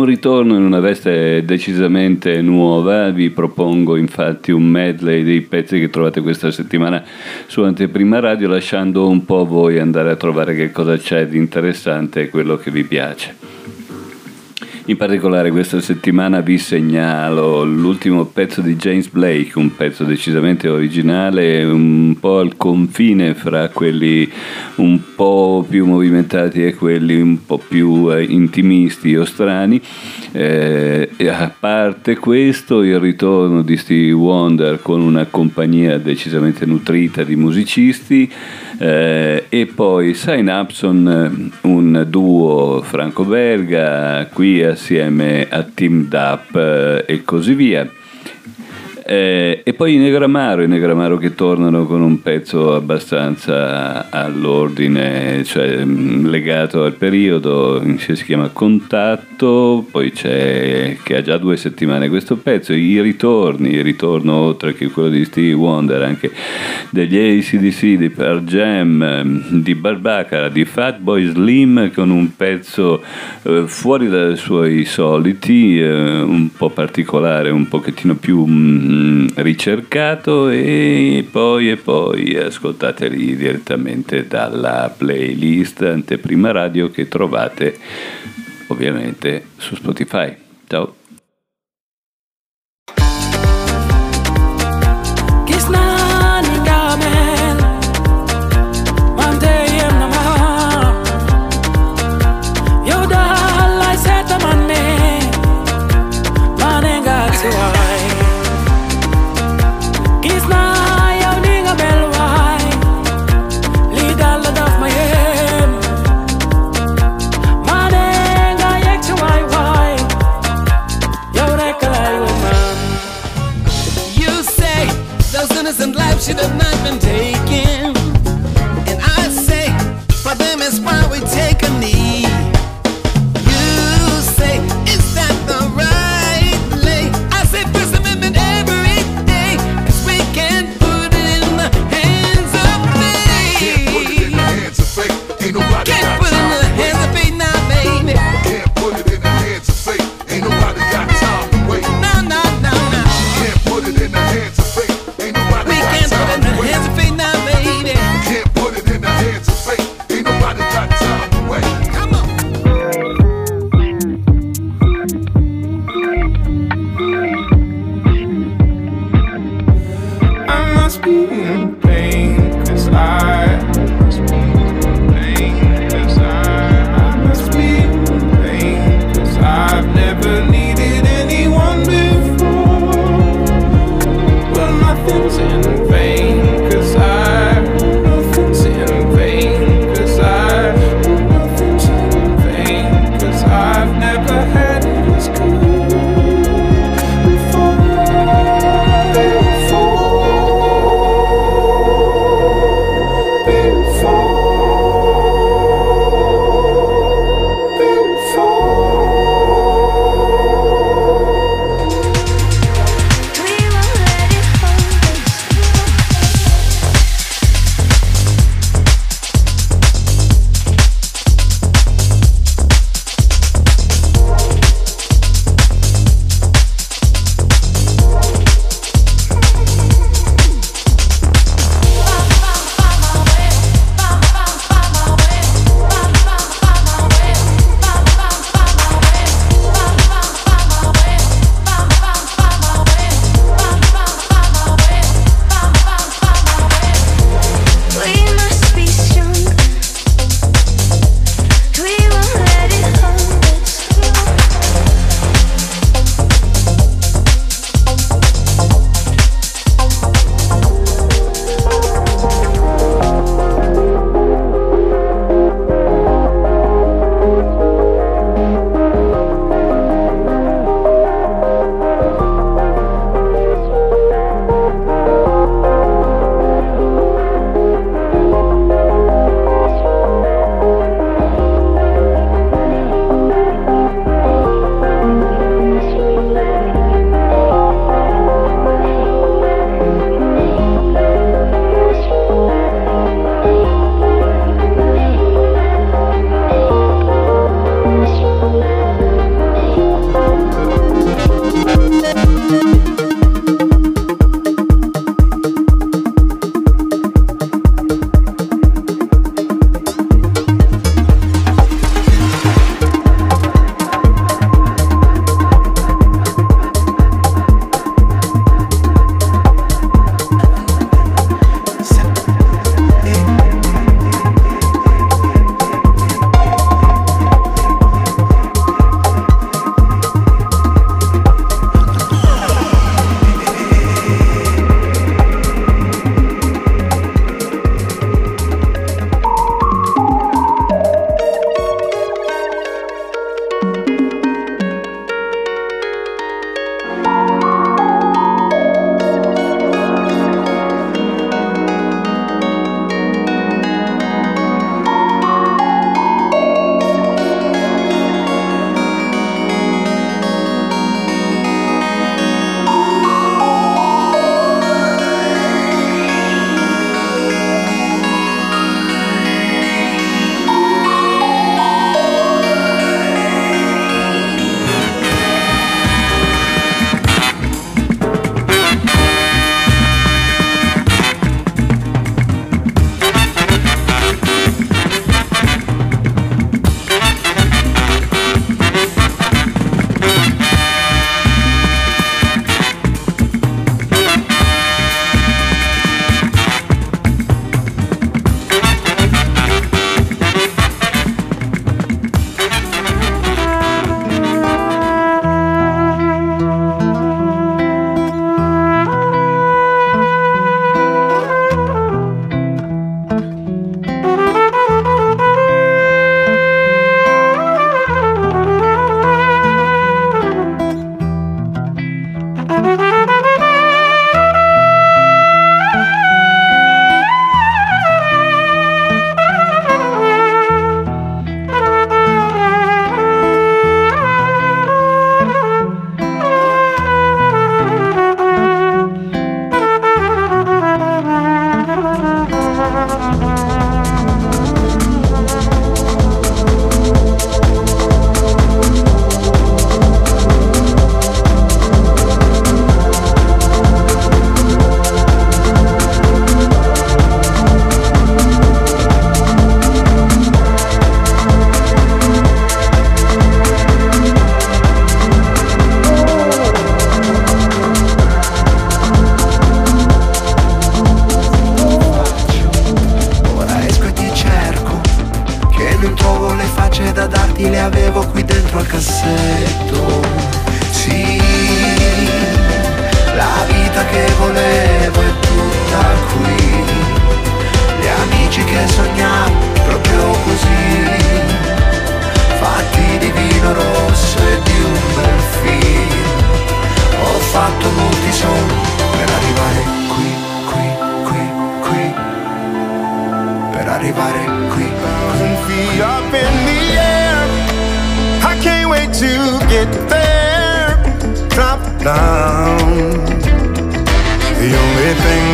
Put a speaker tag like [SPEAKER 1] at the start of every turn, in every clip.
[SPEAKER 1] un ritorno in una veste decisamente nuova, vi propongo infatti un medley dei pezzi che trovate questa settimana su Anteprima Radio, lasciando un po' voi andare a trovare che cosa c'è di interessante e quello che vi piace. In particolare questa settimana vi segnalo l'ultimo pezzo di James Blake, un pezzo decisamente originale, un po' al confine fra quelli un po' più movimentati e quelli un po' più eh, intimisti o strani. Eh, a parte questo, il ritorno di Stevie Wonder con una compagnia decisamente nutrita di musicisti eh, e poi Sign Upson, un duo franco-belga, qui assieme a Team Dup eh, e così via. Eh, e poi i Negramaro, i Negramaro che tornano con un pezzo abbastanza all'ordine, cioè mm, legato al periodo, si chiama Contatto, poi c'è che ha già due settimane questo pezzo, i ritorni, il ritorno oltre che quello di Stevie Wonder, anche degli ACDC, di Pearl Jam, mm, di Barbacara, di Fatboy Slim con un pezzo eh, fuori dai suoi soliti, eh, un po' particolare, un pochettino più... Mm, Mm, ricercato e poi, e poi ascoltateli direttamente dalla playlist Anteprima Radio che trovate ovviamente su Spotify. Ciao!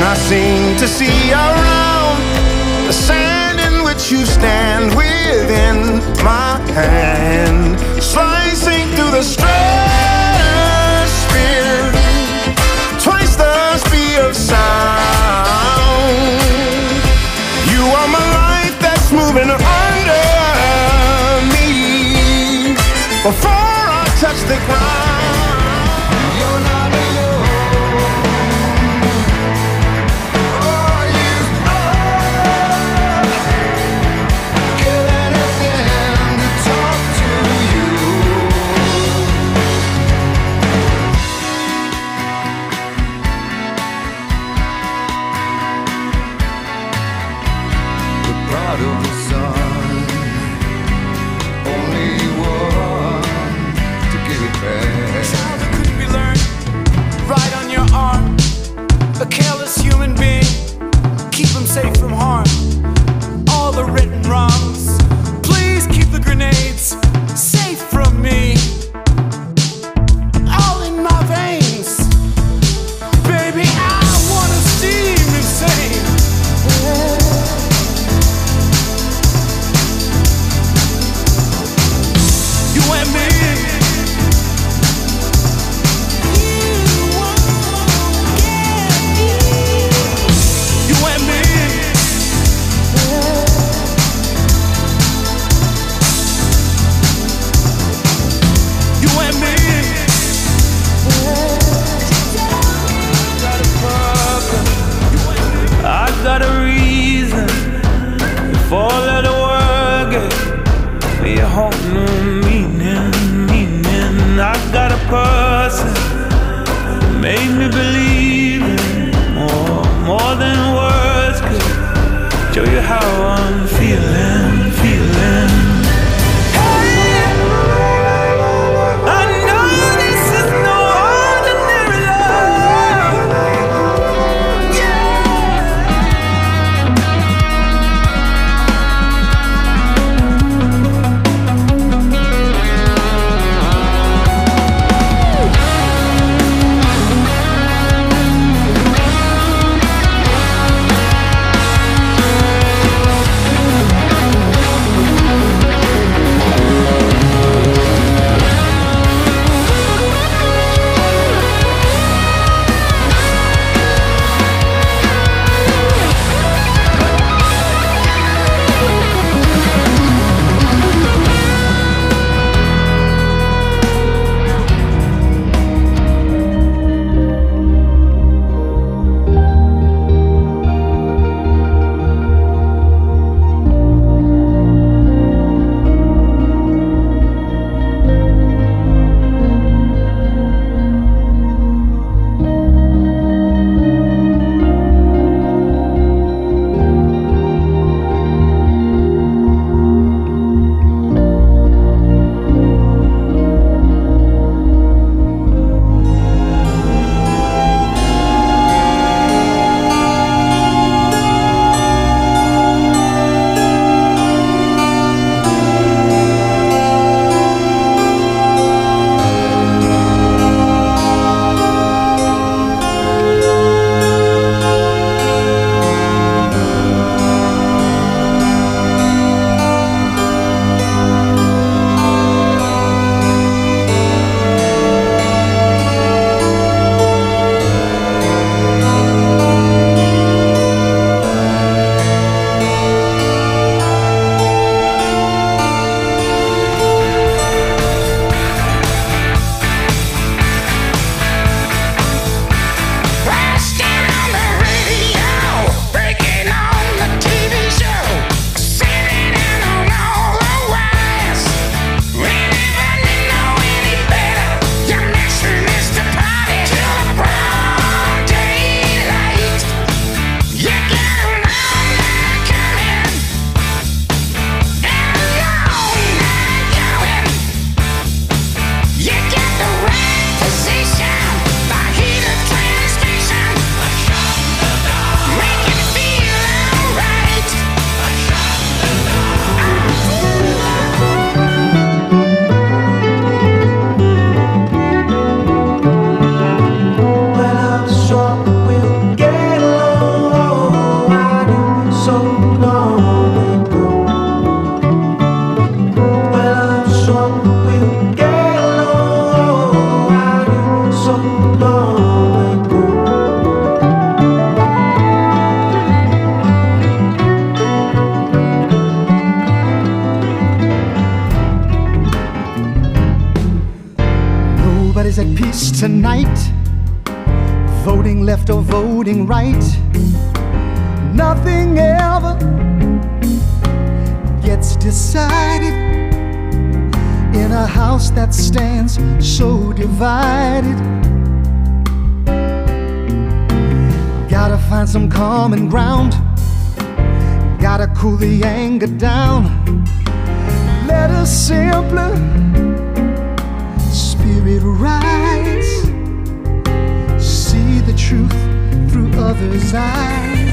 [SPEAKER 1] I
[SPEAKER 2] seem to see around the sand in which you stand within my hand.
[SPEAKER 3] person made me believe in more, more than words could show you how I'm feeling.
[SPEAKER 4] Tonight. Voting left or voting right. Nothing ever gets decided in a house that stands so divided. Gotta find some common ground. Gotta cool the anger down. Let us simply spirit rise. See the truth through others' eyes.